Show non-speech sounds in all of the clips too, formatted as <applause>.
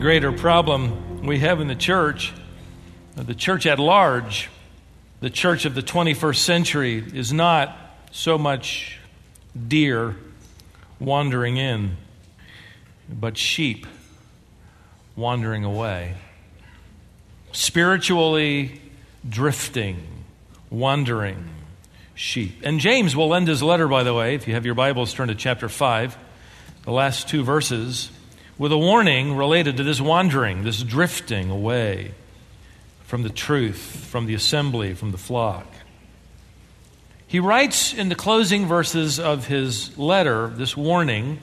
greater problem we have in the church, the church at large, the church of the 21st century, is not so much deer wandering in, but sheep wandering away. Spiritually drifting, wandering sheep. And James will end his letter, by the way, if you have your Bibles, turn to chapter 5, the last two verses with a warning related to this wandering, this drifting away from the truth, from the assembly, from the flock. He writes in the closing verses of his letter this warning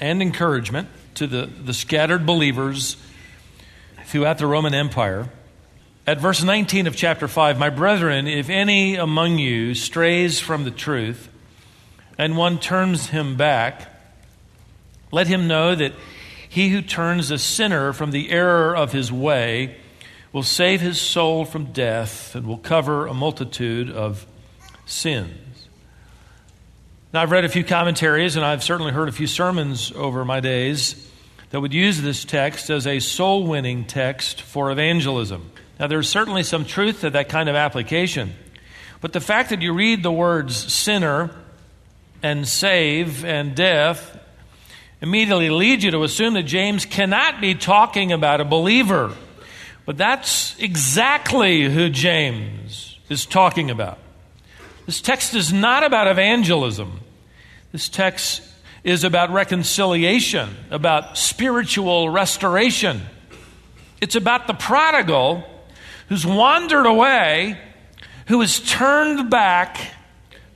and encouragement to the, the scattered believers throughout the Roman Empire. At verse 19 of chapter 5, my brethren, if any among you strays from the truth, and one turns him back, let him know that he who turns a sinner from the error of his way will save his soul from death and will cover a multitude of sins. Now, I've read a few commentaries and I've certainly heard a few sermons over my days that would use this text as a soul winning text for evangelism. Now, there's certainly some truth to that kind of application, but the fact that you read the words sinner and save and death immediately leads you to assume that James cannot be talking about a believer. But that's exactly who James is talking about. This text is not about evangelism. This text is about reconciliation, about spiritual restoration. It's about the prodigal who's wandered away, who has turned back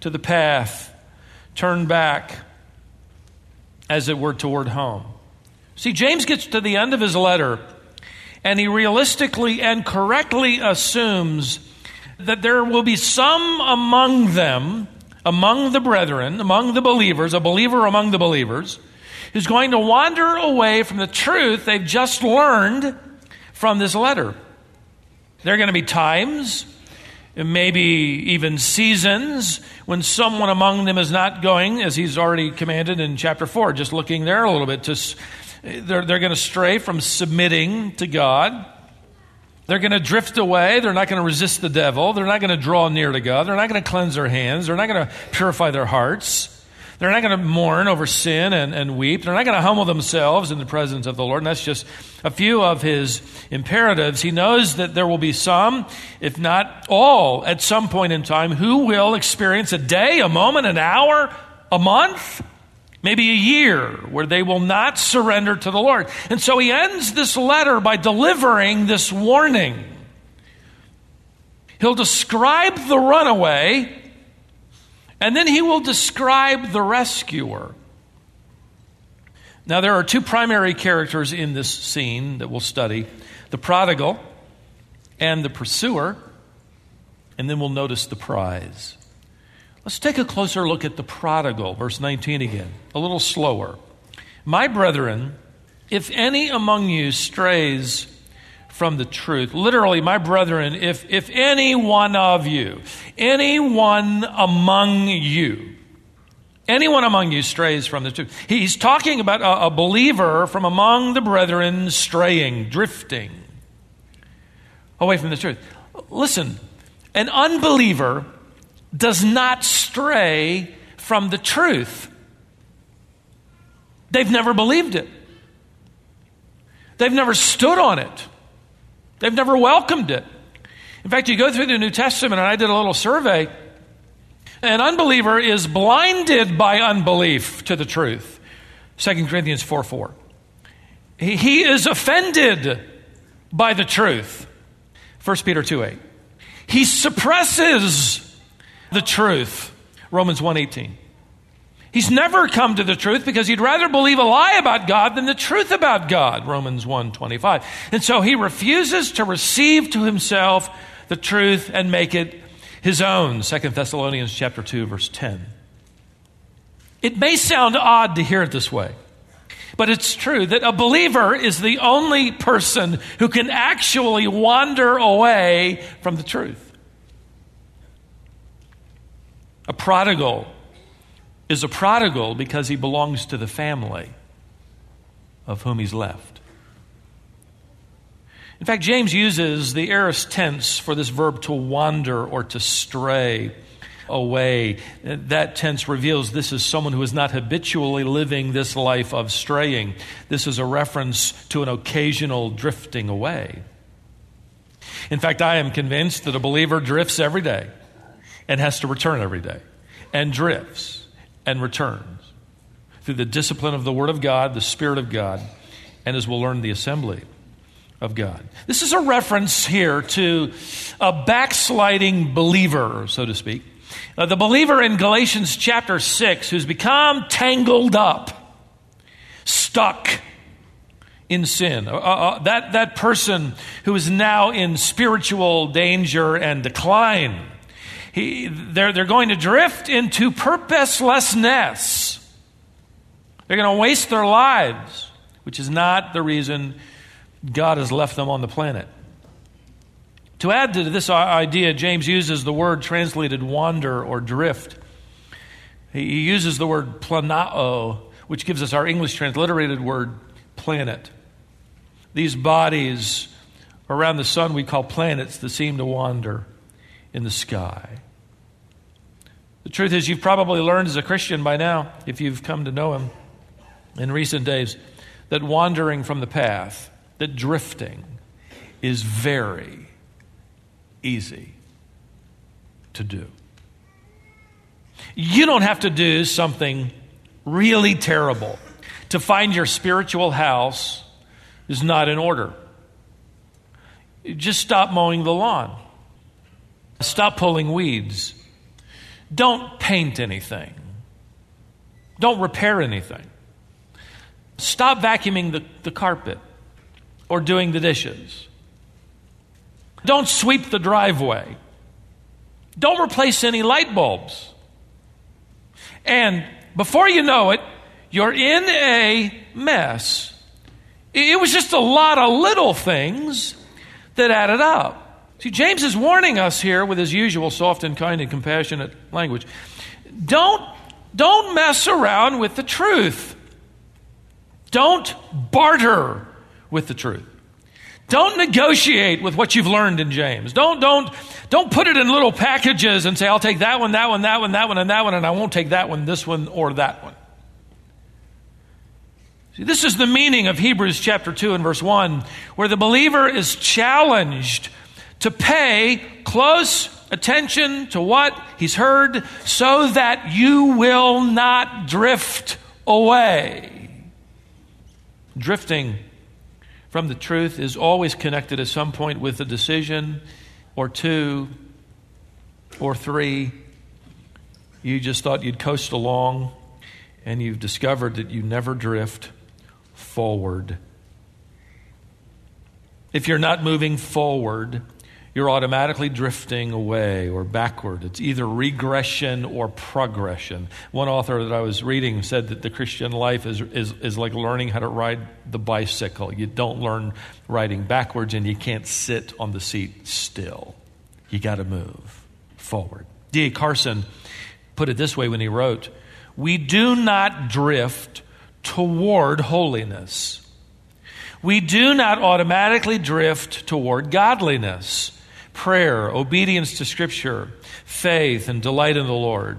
to the path, turned back as it were, toward home. See, James gets to the end of his letter, and he realistically and correctly assumes that there will be some among them, among the brethren, among the believers, a believer among the believers, who's going to wander away from the truth they've just learned from this letter. There are going to be times maybe even seasons when someone among them is not going, as he's already commanded in chapter 4, just looking there a little bit, to, they're, they're going to stray from submitting to God. They're going to drift away. They're not going to resist the devil. They're not going to draw near to God. They're not going to cleanse their hands. They're not going to purify their hearts. They're not going to mourn over sin and, and weep. They're not going to humble themselves in the presence of the Lord. And that's just a few of his imperatives. He knows that there will be some, if not all, at some point in time, who will experience a day, a moment, an hour, a month, maybe a year, where they will not surrender to the Lord. And so he ends this letter by delivering this warning. He'll describe the runaway and then he will describe the rescuer. Now, there are two primary characters in this scene that we'll study the prodigal and the pursuer, and then we'll notice the prize. Let's take a closer look at the prodigal, verse 19 again, a little slower. My brethren, if any among you strays from the truth. Literally, my brethren, if, if any one of you, anyone among you, anyone among you strays from the truth, he's talking about a, a believer from among the brethren straying, drifting away from the truth. Listen, an unbeliever does not stray from the truth. They've never believed it. They've never stood on it. They've never welcomed it. In fact, you go through the New Testament, and I did a little survey. An unbeliever is blinded by unbelief to the truth. 2 Corinthians 4 4. He, he is offended by the truth. 1 Peter 2 8. He suppresses the truth. Romans 1 18. He's never come to the truth because he'd rather believe a lie about God than the truth about God, Romans 1:25. And so he refuses to receive to himself the truth and make it his own, 2 Thessalonians chapter 2 verse 10. It may sound odd to hear it this way, but it's true that a believer is the only person who can actually wander away from the truth. A prodigal is a prodigal because he belongs to the family of whom he's left. In fact, James uses the aorist tense for this verb to wander or to stray away. That tense reveals this is someone who is not habitually living this life of straying. This is a reference to an occasional drifting away. In fact, I am convinced that a believer drifts every day and has to return every day, and drifts and returns through the discipline of the Word of God, the Spirit of God, and as we'll learn, the assembly of God. This is a reference here to a backsliding believer, so to speak. Uh, the believer in Galatians chapter 6 who's become tangled up, stuck in sin. Uh, uh, that, that person who is now in spiritual danger and decline. He, they're, they're going to drift into purposelessness. They're going to waste their lives, which is not the reason God has left them on the planet. To add to this idea, James uses the word translated wander or drift. He uses the word planao, which gives us our English transliterated word planet. These bodies around the sun we call planets that seem to wander in the sky. The truth is, you've probably learned as a Christian by now, if you've come to know Him in recent days, that wandering from the path, that drifting, is very easy to do. You don't have to do something really terrible to find your spiritual house is not in order. Just stop mowing the lawn. Stop pulling weeds. Don't paint anything. Don't repair anything. Stop vacuuming the, the carpet or doing the dishes. Don't sweep the driveway. Don't replace any light bulbs. And before you know it, you're in a mess it was just a lot of little things that added up. See, James is warning us here with his usual soft and kind and compassionate language. Don't, don't mess around with the truth. Don't barter with the truth. Don't negotiate with what you've learned in James. Don't, don't, don't put it in little packages and say, I'll take that one, that one, that one, that one, and that one, and I won't take that one, this one, or that one. See, this is the meaning of Hebrews chapter 2 and verse 1, where the believer is challenged to pay close attention to what he's heard so that you will not drift away. Drifting from the truth is always connected at some point with a decision or two or three. You just thought you'd coast along, and you've discovered that you never drift forward. If you're not moving forward, you're automatically drifting away or backward. It's either regression or progression. One author that I was reading said that the Christian life is, is, is like learning how to ride the bicycle. You don't learn riding backwards and you can't sit on the seat still. You got to move forward. D.A. Carson put it this way when he wrote We do not drift toward holiness. We do not automatically drift toward godliness, prayer, obedience to Scripture, faith, and delight in the Lord.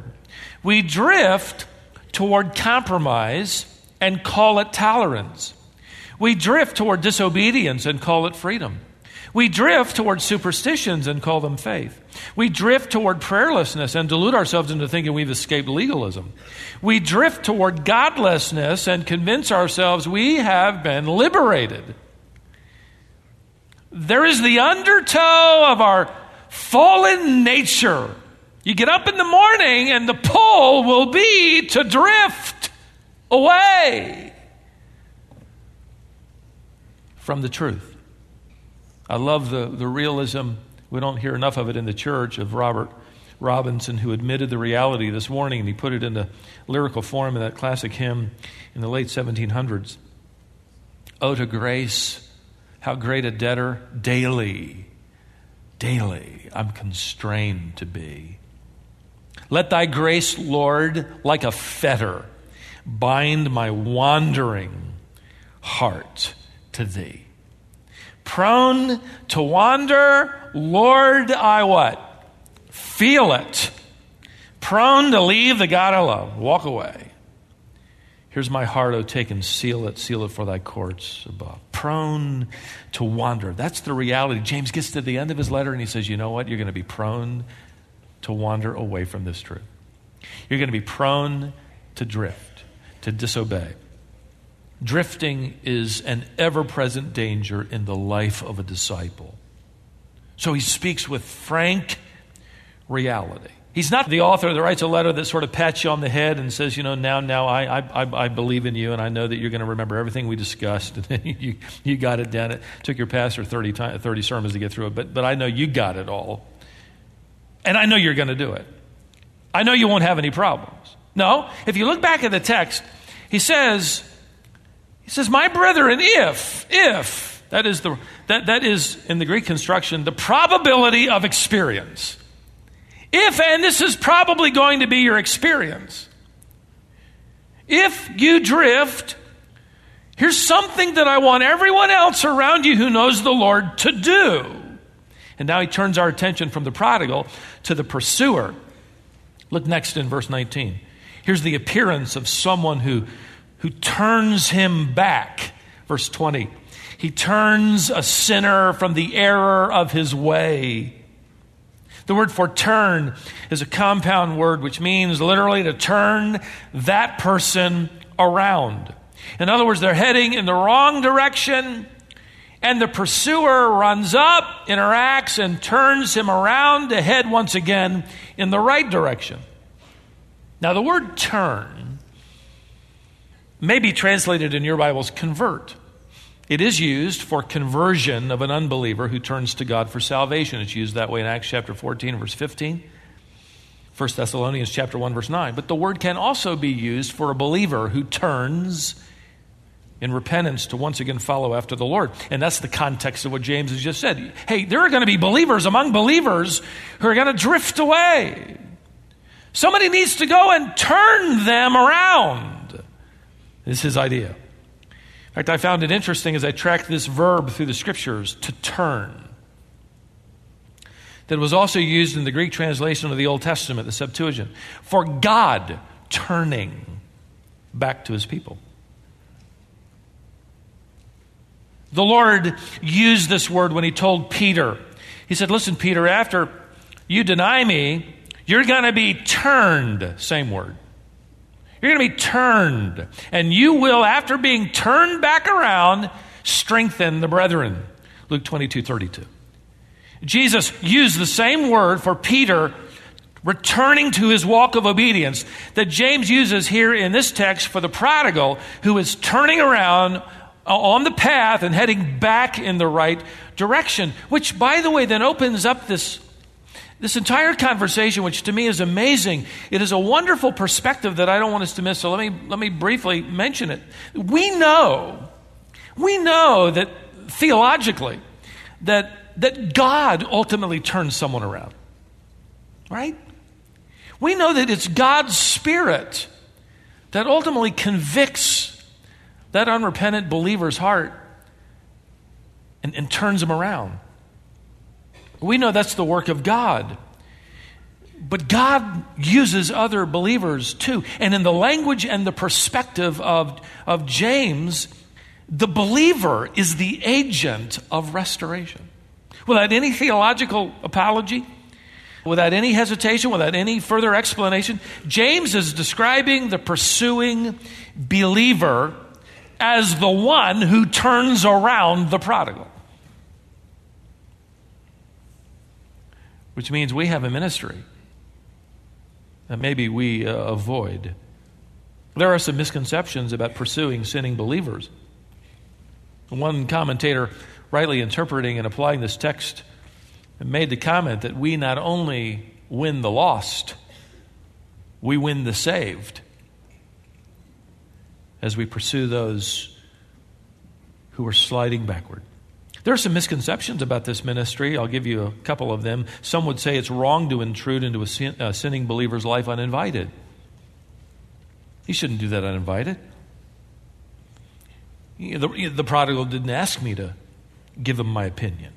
We drift toward compromise and call it tolerance. We drift toward disobedience and call it freedom. We drift toward superstitions and call them faith. We drift toward prayerlessness and delude ourselves into thinking we've escaped legalism. We drift toward godlessness and convince ourselves we have been liberated. There is the undertow of our fallen nature. You get up in the morning and the pull will be to drift away from the truth. I love the, the realism. We don't hear enough of it in the church of Robert Robinson, who admitted the reality this morning, and he put it into lyrical form in that classic hymn in the late 1700s. Oh, to grace, how great a debtor daily, daily I'm constrained to be. Let thy grace, Lord, like a fetter, bind my wandering heart to thee. Prone to wander, Lord, I what? Feel it. Prone to leave the God I love, walk away. Here's my heart, O take and seal it, seal it for thy courts above. Prone to wander. That's the reality. James gets to the end of his letter and he says, You know what? You're going to be prone to wander away from this truth. You're going to be prone to drift, to disobey. Drifting is an ever present danger in the life of a disciple. So he speaks with frank reality. He's not the author that writes a letter that sort of pats you on the head and says, you know, now, now I, I, I believe in you and I know that you're going to remember everything we discussed. <laughs> And you, you got it down. It took your pastor 30, time, 30 sermons to get through it, but, but I know you got it all. And I know you're going to do it. I know you won't have any problems. No, if you look back at the text, he says, he says, my brethren, if, if, that is, the, that, that is in the Greek construction, the probability of experience. If, and this is probably going to be your experience, if you drift, here's something that I want everyone else around you who knows the Lord to do. And now he turns our attention from the prodigal to the pursuer. Look next in verse 19. Here's the appearance of someone who, who turns him back. Verse 20. He turns a sinner from the error of his way the word for turn is a compound word which means literally to turn that person around. In other words, they're heading in the wrong direction, and the pursuer runs up, interacts, and turns him around to head once again in the right direction. Now, the word turn may be translated in your Bibles convert. It is used for conversion of an unbeliever who turns to God for salvation. It's used that way in Acts chapter 14, verse 15. 1 Thessalonians chapter 1 verse 9 but the word can also be used for a believer who turns in repentance to once again follow after the Lord. And that's the context of what James has just said. Hey, there are going to be believers among believers who are going to drift away. Somebody needs to go and turn them around. This is his idea. In fact, I found it interesting as I tracked this verb through the scriptures to turn. That was also used in the Greek translation of the Old Testament, the Septuagint, for God turning back to his people. The Lord used this word when he told Peter, He said, Listen, Peter, after you deny me, you're going to be turned, same word, you're going to be turned, and you will, after being turned back around, strengthen the brethren. Luke 22 32. Jesus used the same word for Peter returning to his walk of obedience that James uses here in this text for the prodigal who is turning around uh, on the path and heading back in the right direction, which, by the way, then opens up this this entire conversation, which to me is amazing, it is a wonderful perspective that I don't want us to miss. So let me, let me briefly mention it. We know, we know that theologically, that, that God ultimately turns someone around. Right? We know that it's God's Spirit that ultimately convicts that unrepentant believer's heart and, and turns him around. We know that's the work of God. But God uses other believers too. And in the language and the perspective of, of James, the believer is the agent of restoration. Without any theological apology, without any hesitation, without any further explanation, James is describing the pursuing believer as the one who turns around the prodigal. Which means we have a ministry that maybe we uh, avoid. There are some misconceptions about pursuing sinning believers. One commentator, rightly interpreting and applying this text, made the comment that we not only win the lost, we win the saved as we pursue those who are sliding backward. There are some misconceptions about this ministry. I'll give you a couple of them. Some would say it's wrong to intrude into a, sin, a sinning believer's life uninvited. He shouldn't do that uninvited. The, the prodigal didn't ask me to, give him my opinion.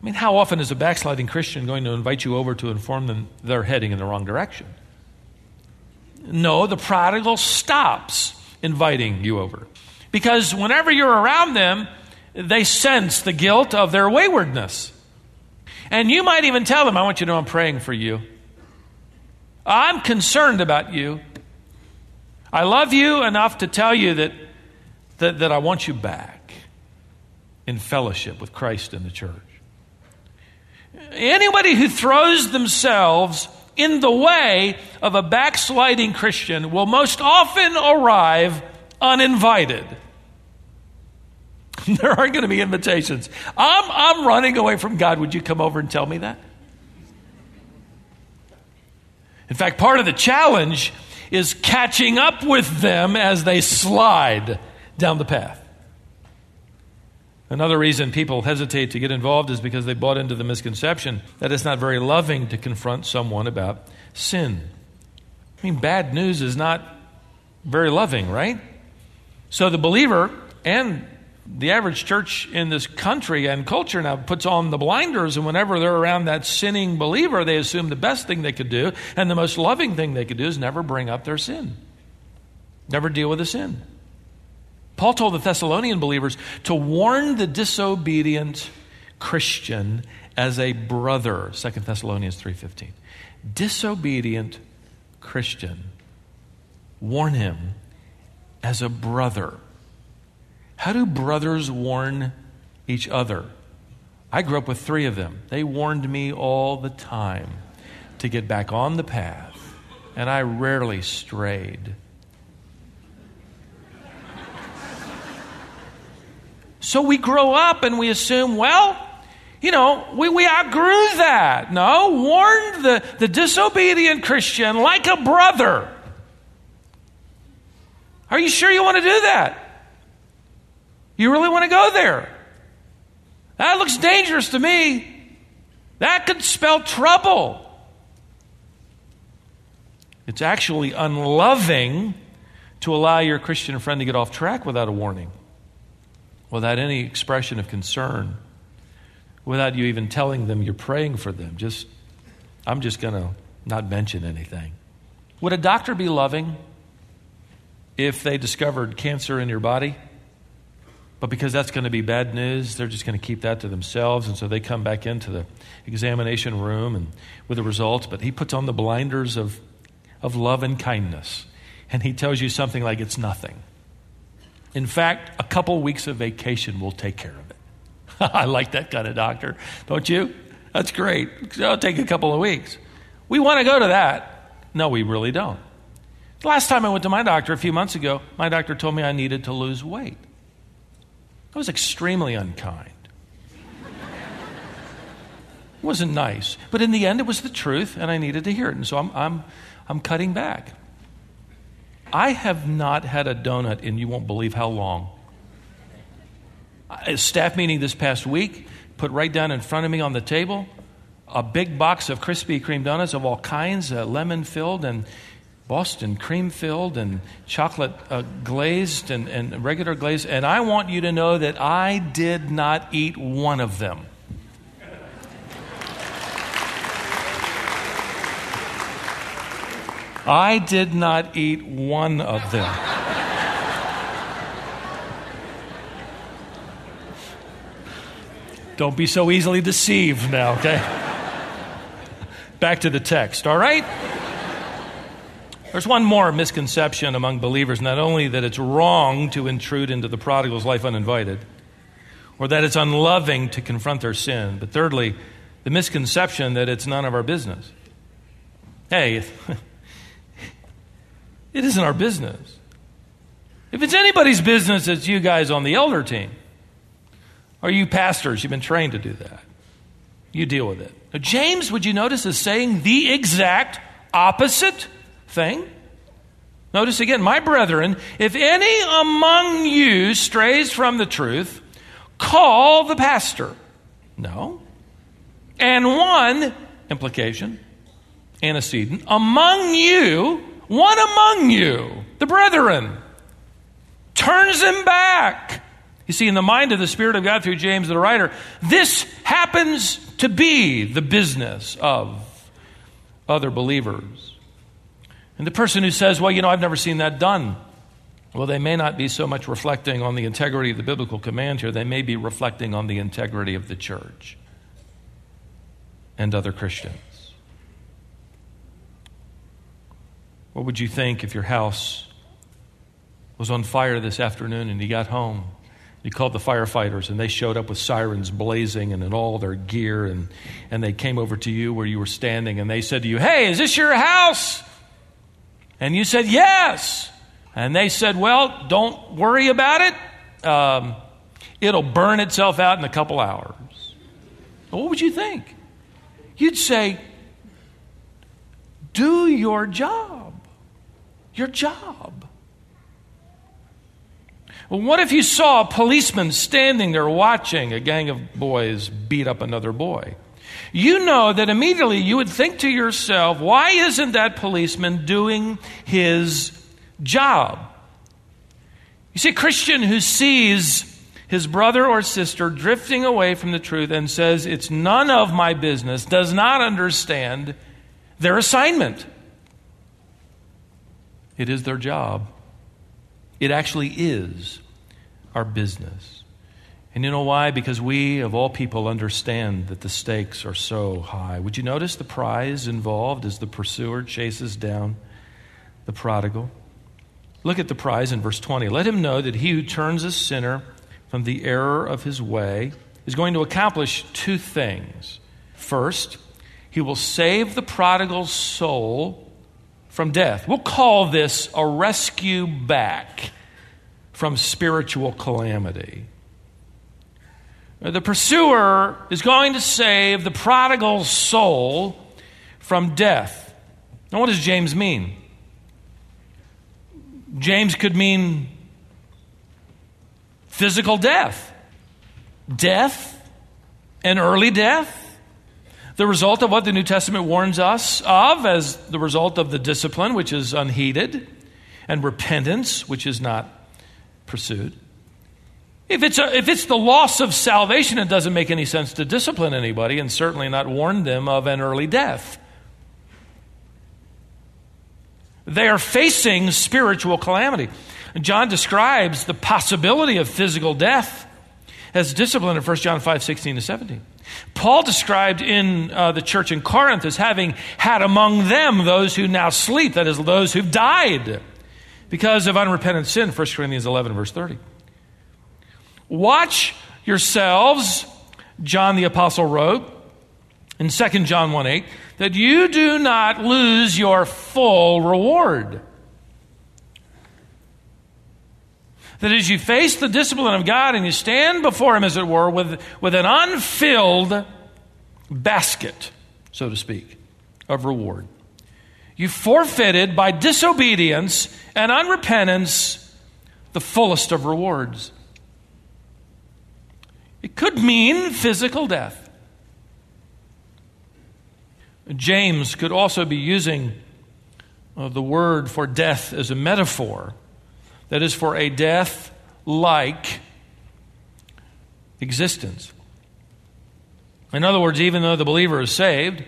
I mean, how often is a backsliding Christian going to invite you over to inform them they're heading in the wrong direction? No, the prodigal stops inviting you over. Because whenever you're around them, they sense the guilt of their waywardness. And you might even tell them, I want you to know I'm praying for you. I'm concerned about you. I love you enough to tell you that, that, that I want you back in fellowship with Christ and the church. Anybody who throws themselves in the way of a backsliding Christian will most often arrive uninvited. <laughs> there aren't going to be invitations. I'm, I'm running away from God. Would you come over and tell me that? In fact, part of the challenge is catching up with them as they slide down the path. Another reason people hesitate to get involved is because they bought into the misconception that it's not very loving to confront someone about sin. I mean, bad news is not very loving, right? So the believer and the average church in this country and culture now puts on the blinders, and whenever they're around that sinning believer, they assume the best thing they could do and the most loving thing they could do is never bring up their sin, never deal with the sin. Paul told the Thessalonian believers to warn the disobedient Christian as a brother, 2 Thessalonians 3:15. Disobedient Christian, warn him as a brother. How do brothers warn each other? I grew up with three of them. They warned me all the time to get back on the path, and I rarely strayed. So we grow up and we assume, well, you know, we, we outgrew that. No, warned the, the disobedient Christian like a brother. Are you sure you want to do that? You really want to go there? That looks dangerous to me. That could spell trouble. It's actually unloving to allow your Christian friend to get off track without a warning without any expression of concern, without you even telling them you're praying for them. Just, I'm just going to not mention anything. Would a doctor be loving if they discovered cancer in your body? But because that's going to be bad news, they're just going to keep that to themselves. And so they come back into the examination room and with the results. But he puts on the blinders of, of love and kindness. And he tells you something like it's nothing. In fact, a couple weeks of vacation will take care of it. <laughs> I like that kind of doctor, don't you? That's great. It'll take a couple of weeks. We want to go to that. No, we really don't. The last time I went to my doctor a few months ago, my doctor told me I needed to lose weight. That was extremely unkind. It wasn't nice. But in the end, it was the truth, and I needed to hear it. And so I'm, I'm, I'm cutting back. I have not had a donut in you won't believe how long. A staff meeting this past week, put right down in front of me on the table a big box of Krispy Kreme donuts of all kinds, uh, lemon filled and Boston cream filled and chocolate uh, glazed and, and regular glazed. And I want you to know that I did not eat one of them. I did not eat one of them. Don't be so easily deceived now, okay? Back to the text, all right? There's one more misconception among believers not only that it's wrong to intrude into the prodigal's life uninvited, or that it's unloving to confront their sin, but thirdly, the misconception that it's none of our business. Hey, <laughs> It isn't our business. If it's anybody's business, it's you guys on the elder team. Or you pastors, you've been trained to do that. You deal with it. Now, James, would you notice, is saying the exact opposite thing? Notice again, my brethren, if any among you strays from the truth, call the pastor. No. And one, implication, antecedent, among you one among you, the brethren, turns him back You see, in the mind of the Spirit of God through James the writer, this happens to be the business of other believers. And the person who says, Well, you know, I've never seen that done, well, they may not be so much reflecting on the integrity of the biblical command here, they may be reflecting on the integrity of the church and other Christians. What would you think if your house was on fire this afternoon and you got home? You called the firefighters and they showed up with sirens blazing and in all their gear and, and they came over to you where you were standing and they said to you, Hey, is this your house? And you said, Yes. And they said, Well, don't worry about it. Um, it'll burn itself out in a couple hours. What would you think? You'd say, Do your job. Your job. Well, what if you saw a policeman standing there watching a gang of boys beat up another boy? You know that immediately you would think to yourself, why isn't that policeman doing his job? You see, a Christian who sees his brother or sister drifting away from the truth and says, It's none of my business, does not understand their assignment. It is their job. It actually is our business. And you know why? Because we, of all people, understand that the stakes are so high. Would you notice the prize involved as the pursuer chases down the prodigal? Look at the prize in verse 20. Let him know that he who turns a sinner from the error of his way is going to accomplish two things. First, he will save the prodigal's soul from death. We'll call this a rescue back from spiritual calamity. The pursuer is going to save the prodigal's soul from death. Now, what does James mean? James could mean physical death, death, an early death, the result of what the New Testament warns us of as the result of the discipline, which is unheeded, and repentance, which is not pursued. If it's, a, if it's the loss of salvation, it doesn't make any sense to discipline anybody and certainly not warn them of an early death. They are facing spiritual calamity. John describes the possibility of physical death as discipline in 1 John 5 16 to 17. Paul described in uh, the church in Corinth as having had among them those who now sleep, that is, those who've died because of unrepentant sin, 1 Corinthians 11, verse 30. Watch yourselves, John the Apostle wrote in 2 John 1 8, that you do not lose your full reward. That as you face the discipline of God and you stand before Him, as it were, with, with an unfilled basket, so to speak, of reward, you forfeited by disobedience and unrepentance the fullest of rewards. It could mean physical death. James could also be using uh, the word for death as a metaphor that is for a death like existence. In other words, even though the believer is saved,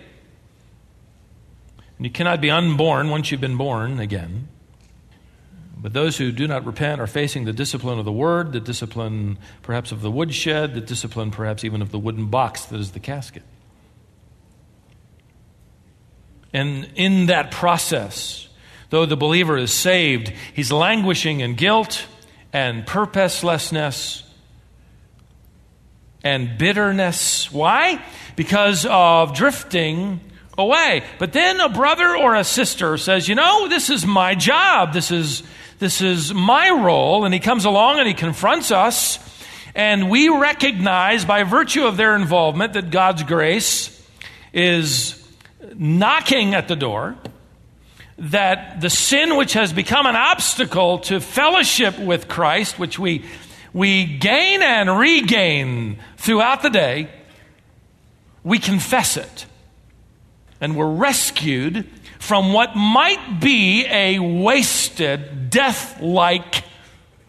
and you cannot be unborn once you've been born again, but those who do not repent are facing the discipline of the word, the discipline perhaps of the woodshed, the discipline perhaps even of the wooden box that is the casket. And in that process, though the believer is saved, he's languishing in guilt and purposelessness and bitterness. Why? Because of drifting away. But then a brother or a sister says, You know, this is my job. This is, this is my role. And he comes along and he confronts us. And we recognize by virtue of their involvement that God's grace is knocking at the door, that the sin which has become an obstacle to fellowship with Christ, which we, we gain and regain throughout the day, we confess it. And we're rescued from what might be a wasted, death like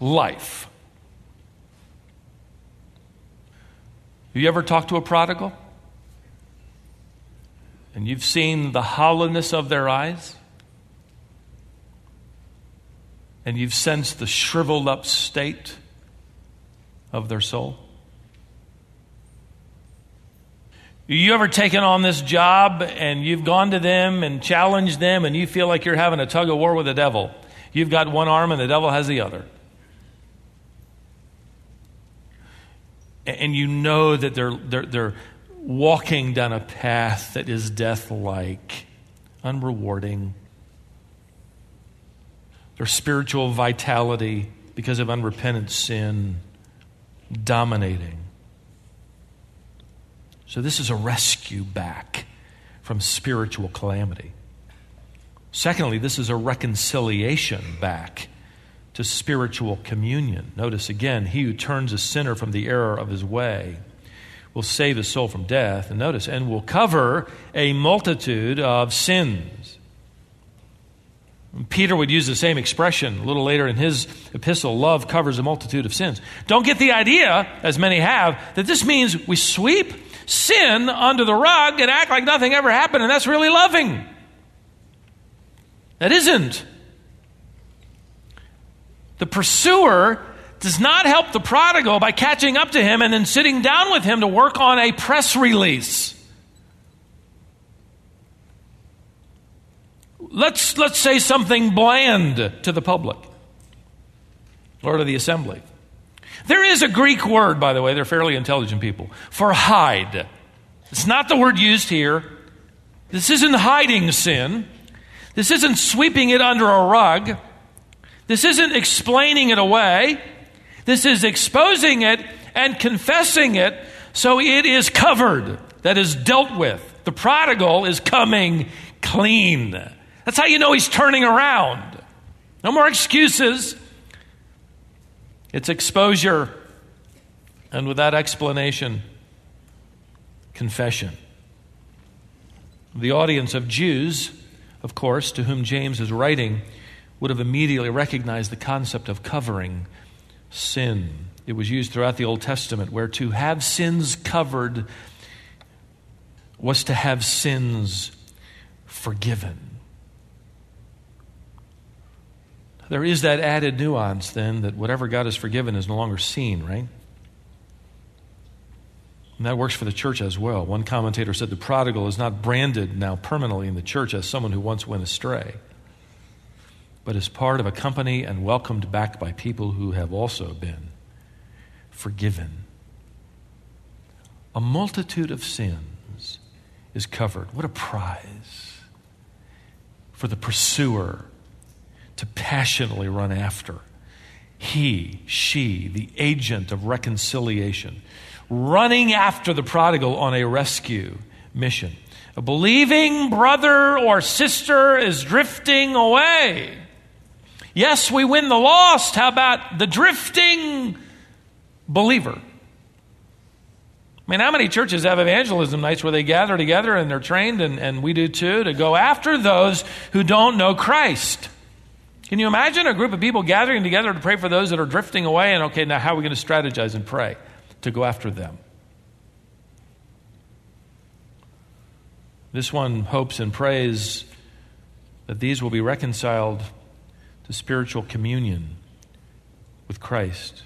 life. Have you ever talked to a prodigal? And you've seen the hollowness of their eyes? And you've sensed the shriveled up state of their soul? You ever taken on this job and you've gone to them and challenged them and you feel like you're having a tug of war with the devil? You've got one arm and the devil has the other. And you know that they're, they're, they're walking down a path that is death like, unrewarding. Their spiritual vitality because of unrepentant sin dominating. So, this is a rescue back from spiritual calamity. Secondly, this is a reconciliation back to spiritual communion. Notice again, he who turns a sinner from the error of his way will save his soul from death. And notice, and will cover a multitude of sins. Peter would use the same expression a little later in his epistle love covers a multitude of sins. Don't get the idea, as many have, that this means we sweep sin under the rug and act like nothing ever happened, and that's really loving. That isn't. The pursuer does not help the prodigal by catching up to him and then sitting down with him to work on a press release. Let's, let's say something bland to the public or to the assembly. There is a Greek word, by the way, they're fairly intelligent people, for hide. It's not the word used here. This isn't hiding sin. This isn't sweeping it under a rug. This isn't explaining it away. This is exposing it and confessing it so it is covered, that is dealt with. The prodigal is coming clean. That's how you know he's turning around. No more excuses. It's exposure. And with that explanation, confession. The audience of Jews, of course, to whom James is writing, would have immediately recognized the concept of covering sin. It was used throughout the Old Testament, where to have sins covered was to have sins forgiven. There is that added nuance, then, that whatever God has forgiven is no longer seen, right? And that works for the church as well. One commentator said the prodigal is not branded now permanently in the church as someone who once went astray but is part of a company and welcomed back by people who have also been forgiven. A multitude of sins is covered. What a prize for the pursuer to passionately run after. He, she, the agent of reconciliation, running after the prodigal on a rescue mission. A believing brother or sister is drifting away. Yes, we win the lost. How about the drifting believer? I mean, how many churches have evangelism nights where they gather together and they're trained, and, and we do too, to go after those who don't know Christ? Can you imagine a group of people gathering together to pray for those that are drifting away? And okay, now how are we going to strategize and pray to go after them? This one hopes and prays that these will be reconciled to spiritual communion with Christ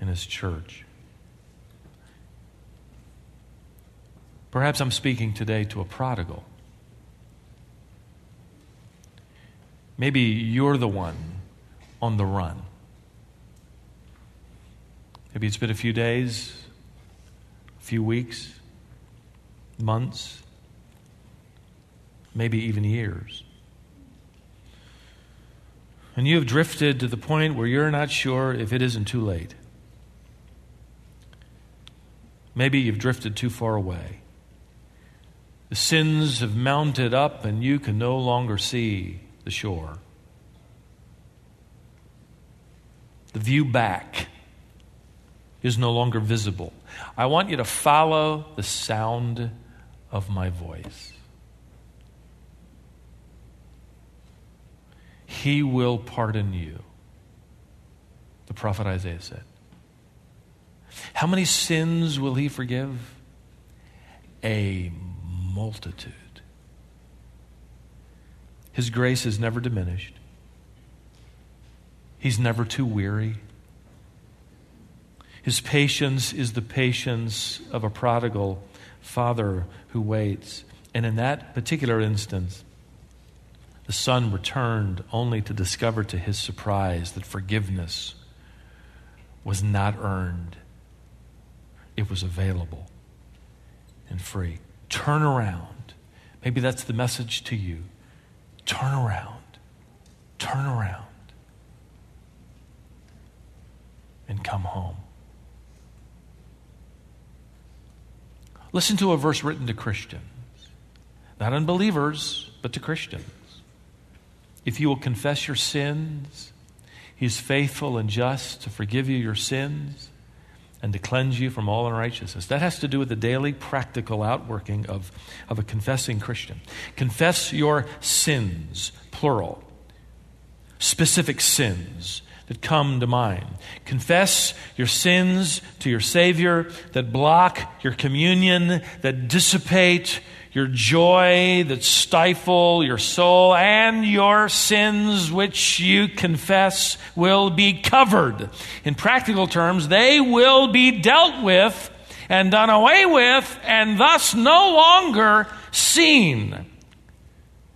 and His church. Perhaps I'm speaking today to a prodigal. Maybe you're the one on the run. Maybe it's been a few days, a few weeks, months, maybe even years. And you have drifted to the point where you're not sure if it isn't too late. Maybe you've drifted too far away. The sins have mounted up and you can no longer see the shore. The view back is no longer visible. I want you to follow the sound of my voice. He will pardon you. The prophet Isaiah said. How many sins will he forgive? A multitude. His grace is never diminished. He's never too weary. His patience is the patience of a prodigal father who waits. And in that particular instance, the son returned only to discover to his surprise that forgiveness was not earned, it was available and free. Turn around. Maybe that's the message to you. Turn around. Turn around. And come home. Listen to a verse written to Christians, not unbelievers, but to Christians. If you will confess your sins, He is faithful and just to forgive you your sins and to cleanse you from all unrighteousness. That has to do with the daily practical outworking of, of a confessing Christian. Confess your sins, plural, specific sins that come to mind. Confess your sins to your Savior that block your communion, that dissipate your joy, that stifle your soul, and your sins which you confess will be covered. In practical terms, they will be dealt with and done away with, and thus no longer seen.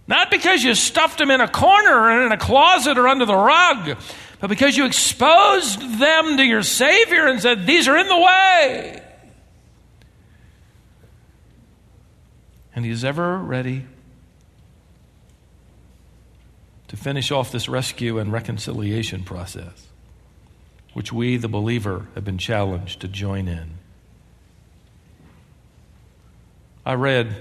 Not because you stuffed them in a corner or in a closet or under the rug, but because you exposed them to your Savior and said, These are in the way. And He is ever ready to finish off this rescue and reconciliation process, which we, the believer, have been challenged to join in. I read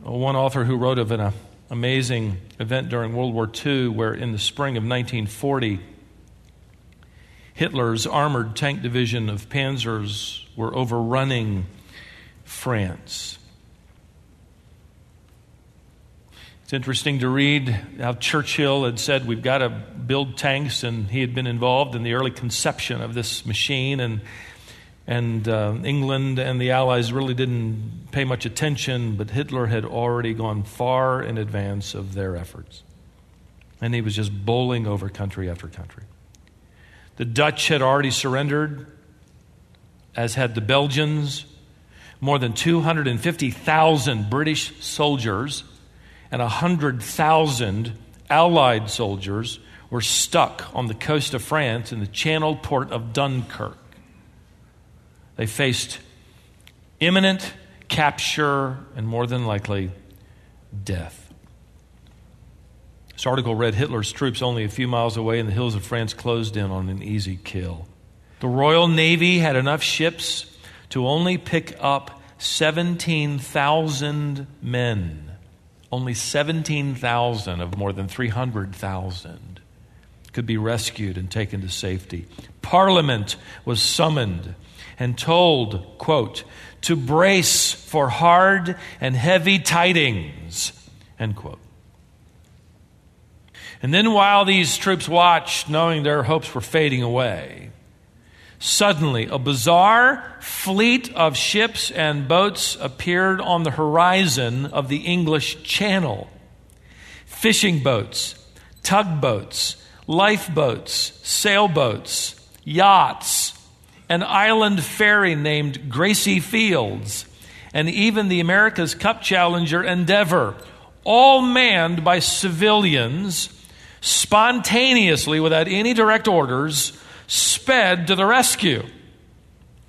one author who wrote of an uh, amazing event during World War II where, in the spring of 1940, Hitler's armored tank division of panzers were overrunning France. It's interesting to read how Churchill had said, We've got to build tanks, and he had been involved in the early conception of this machine. And, and uh, England and the Allies really didn't pay much attention, but Hitler had already gone far in advance of their efforts. And he was just bowling over country after country. The Dutch had already surrendered, as had the Belgians. More than 250,000 British soldiers and 100,000 Allied soldiers were stuck on the coast of France in the channel port of Dunkirk. They faced imminent capture and more than likely death. This article read Hitler's troops only a few miles away in the hills of France closed in on an easy kill. The Royal Navy had enough ships to only pick up 17,000 men only 17,000 of more than 300,000 could be rescued and taken to safety. Parliament was summoned and told, quote, to brace for hard and heavy tidings, end quote. And then while these troops watched, knowing their hopes were fading away, Suddenly, a bizarre fleet of ships and boats appeared on the horizon of the English Channel. Fishing boats, tugboats, lifeboats, sailboats, yachts, an island ferry named Gracie Fields, and even the America's Cup Challenger Endeavor, all manned by civilians, spontaneously, without any direct orders, sped to the rescue.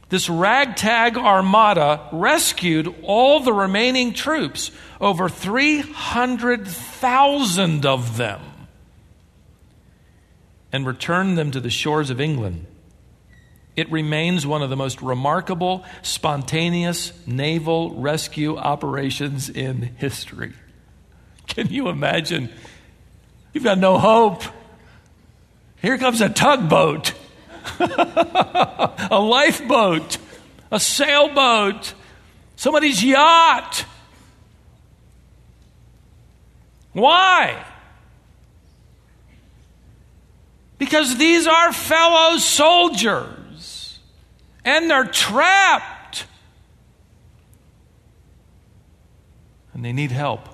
This ragtag armada rescued all the remaining troops, over 300,000 of them, and returned them to the shores of England. It remains one of the most remarkable, spontaneous naval rescue operations in history. Can you imagine? You've got no hope. Here comes a tugboat <laughs> a lifeboat, a sailboat, somebody's yacht. Why? Because these are fellow soldiers. and they're trapped. And they need help.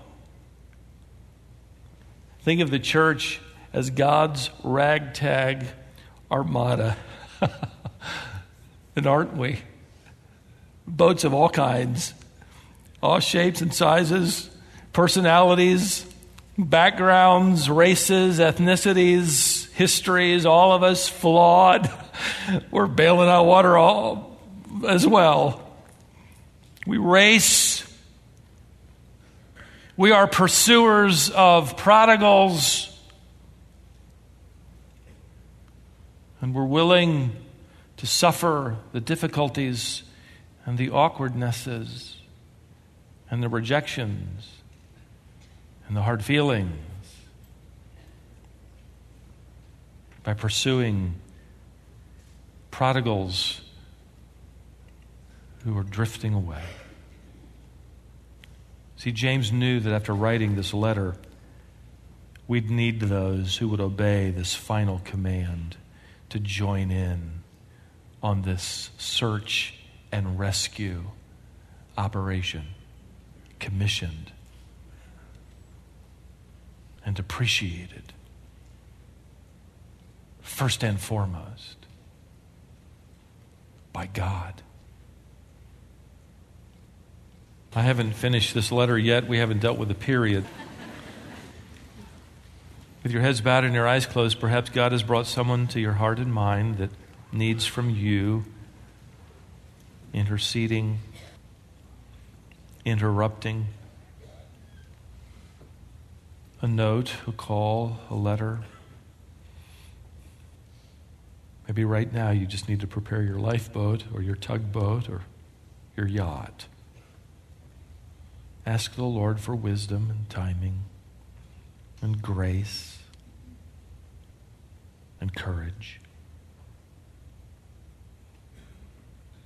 Think of the church as God's ragtag armada. <laughs> and aren't we? Boats of all kinds, all shapes and sizes, personalities, backgrounds, races, ethnicities, histories, all of us flawed. <laughs> We're bailing out water all as well. We race. We are pursuers of prodigals. And we're willing to suffer the difficulties and the awkwardnesses and the rejections and the hard feelings by pursuing prodigals who are drifting away. See, James knew that after writing this letter, we'd need those who would obey this final command to join in on this search and rescue operation commissioned and appreciated. First and foremost, by God. I haven't finished this letter yet. We haven't dealt with the period. With your heads bowed and your eyes closed, perhaps God has brought someone to your heart and mind that needs from you interceding, interrupting, a note, a call, a letter. Maybe right now you just need to prepare your lifeboat or your tugboat or your yacht. Ask the Lord for wisdom and timing and grace and courage.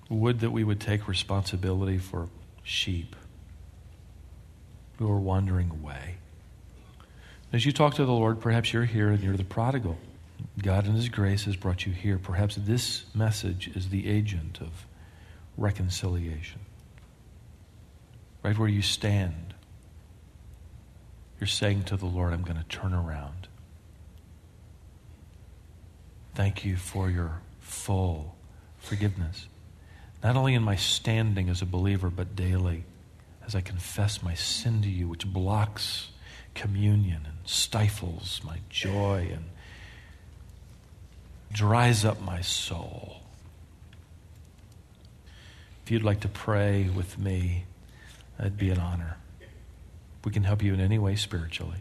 Would that we would take responsibility for sheep who are wandering away. As you talk to the Lord, perhaps you're here and you're the prodigal. God in His grace has brought you here. Perhaps this message is the agent of reconciliation. Right where you stand, you're saying to the Lord, I'm going to turn around. Thank you for your full forgiveness. Not only in my standing as a believer, but daily as I confess my sin to you, which blocks communion and stifles my joy and dries up my soul. If you'd like to pray with me, that'd be an honor. We can help you in any way spiritually.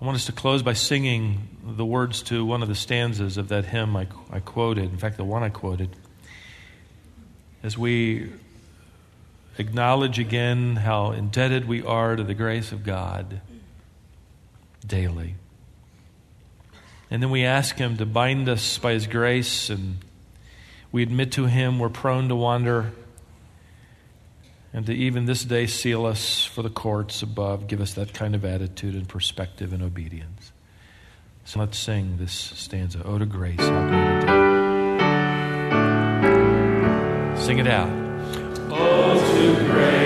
I want us to close by singing the words to one of the stanzas of that hymn I, I quoted. In fact, the one I quoted. As we acknowledge again how indebted we are to the grace of God daily. And then we ask Him to bind us by His grace, and we admit to Him we're prone to wander, and to even this day seal us for the courts above, give us that kind of attitude and perspective and obedience. So let's sing this stanza, Oh to Grace, how great. Sing it out. Oh, to grace,